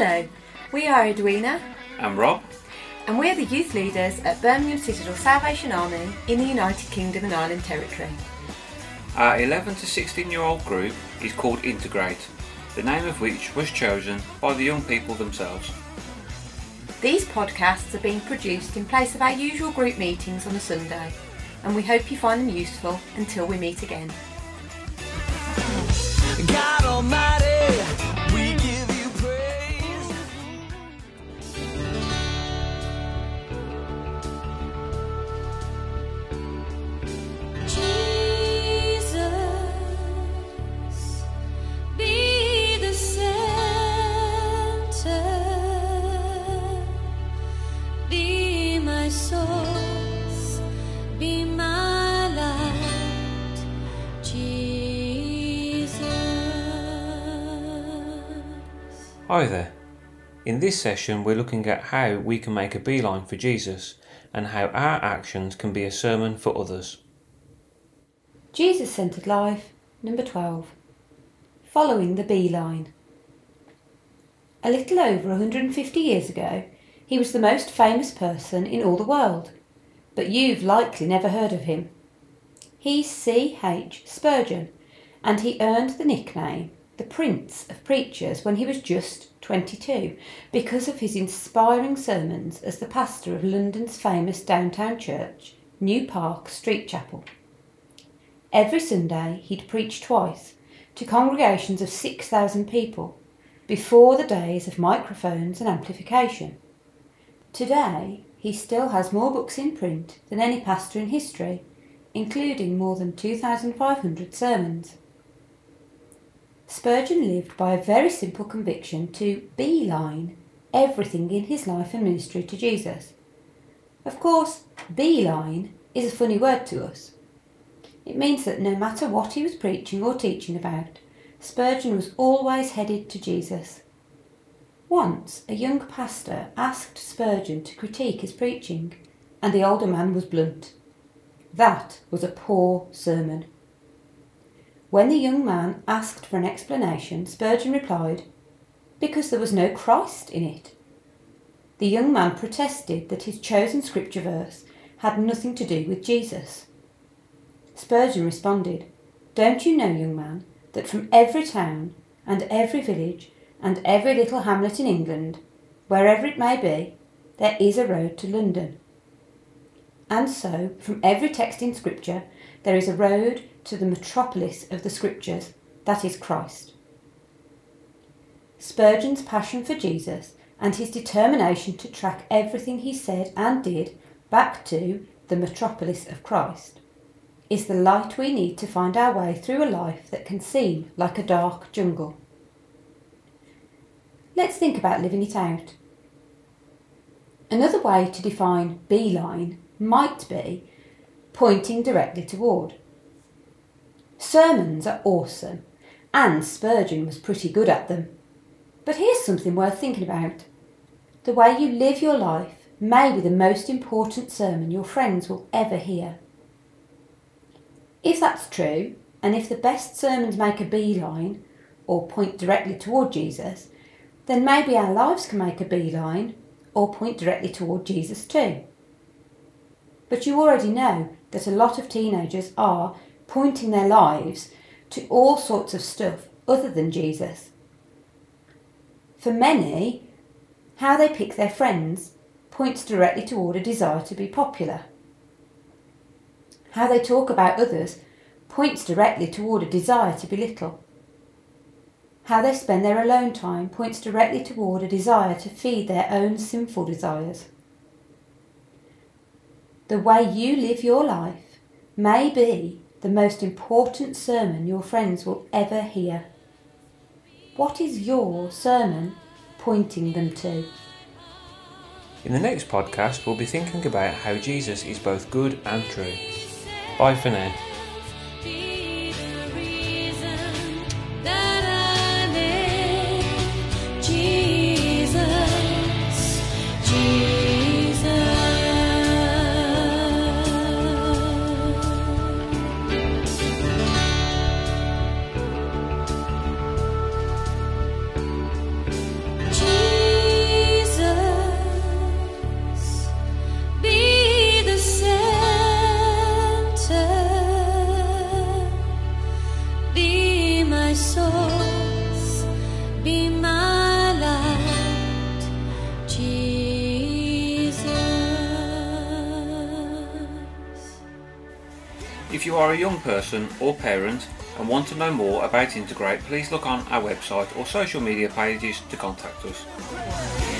Hello, we are Edwina I'm Rob. and we're the youth leaders at Birmingham Citadel Salvation Army in the United Kingdom and Ireland Territory. Our 11 to 16 year old group is called Integrate, the name of which was chosen by the young people themselves. These podcasts are being produced in place of our usual group meetings on a Sunday, and we hope you find them useful until we meet again. God Almighty, Hi there. In this session, we're looking at how we can make a beeline for Jesus and how our actions can be a sermon for others. Jesus centered life, number 12. Following the beeline. A little over 150 years ago, he was the most famous person in all the world, but you've likely never heard of him. He's C.H. Spurgeon, and he earned the nickname the Prince of Preachers when he was just 22 because of his inspiring sermons as the pastor of London's famous downtown church, New Park Street Chapel. Every Sunday he'd preach twice to congregations of 6,000 people before the days of microphones and amplification. Today he still has more books in print than any pastor in history, including more than 2,500 sermons. Spurgeon lived by a very simple conviction to beeline everything in his life and ministry to Jesus. Of course, beeline is a funny word to us. It means that no matter what he was preaching or teaching about, Spurgeon was always headed to Jesus. Once, a young pastor asked Spurgeon to critique his preaching, and the older man was blunt. That was a poor sermon. When the young man asked for an explanation, Spurgeon replied, Because there was no Christ in it. The young man protested that his chosen scripture verse had nothing to do with Jesus. Spurgeon responded, Don't you know, young man, that from every town and every village and every little hamlet in England, wherever it may be, there is a road to London? And so, from every text in Scripture, there is a road to the metropolis of the Scriptures, that is Christ. Spurgeon's passion for Jesus and his determination to track everything he said and did back to the metropolis of Christ is the light we need to find our way through a life that can seem like a dark jungle. Let's think about living it out. Another way to define beeline might be pointing directly toward. Sermons are awesome, and Spurgeon was pretty good at them. But here's something worth thinking about. The way you live your life may be the most important sermon your friends will ever hear. If that's true, and if the best sermons make a beeline or point directly toward Jesus, then maybe our lives can make a beeline or point directly toward Jesus too. But you already know that a lot of teenagers are pointing their lives to all sorts of stuff other than Jesus. For many, how they pick their friends points directly toward a desire to be popular. How they talk about others points directly toward a desire to belittle. How they spend their alone time points directly toward a desire to feed their own sinful desires. The way you live your life may be the most important sermon your friends will ever hear. What is your sermon pointing them to? In the next podcast, we'll be thinking about how Jesus is both good and true. Bye for now. If you are a young person or parent and want to know more about Integrate, please look on our website or social media pages to contact us.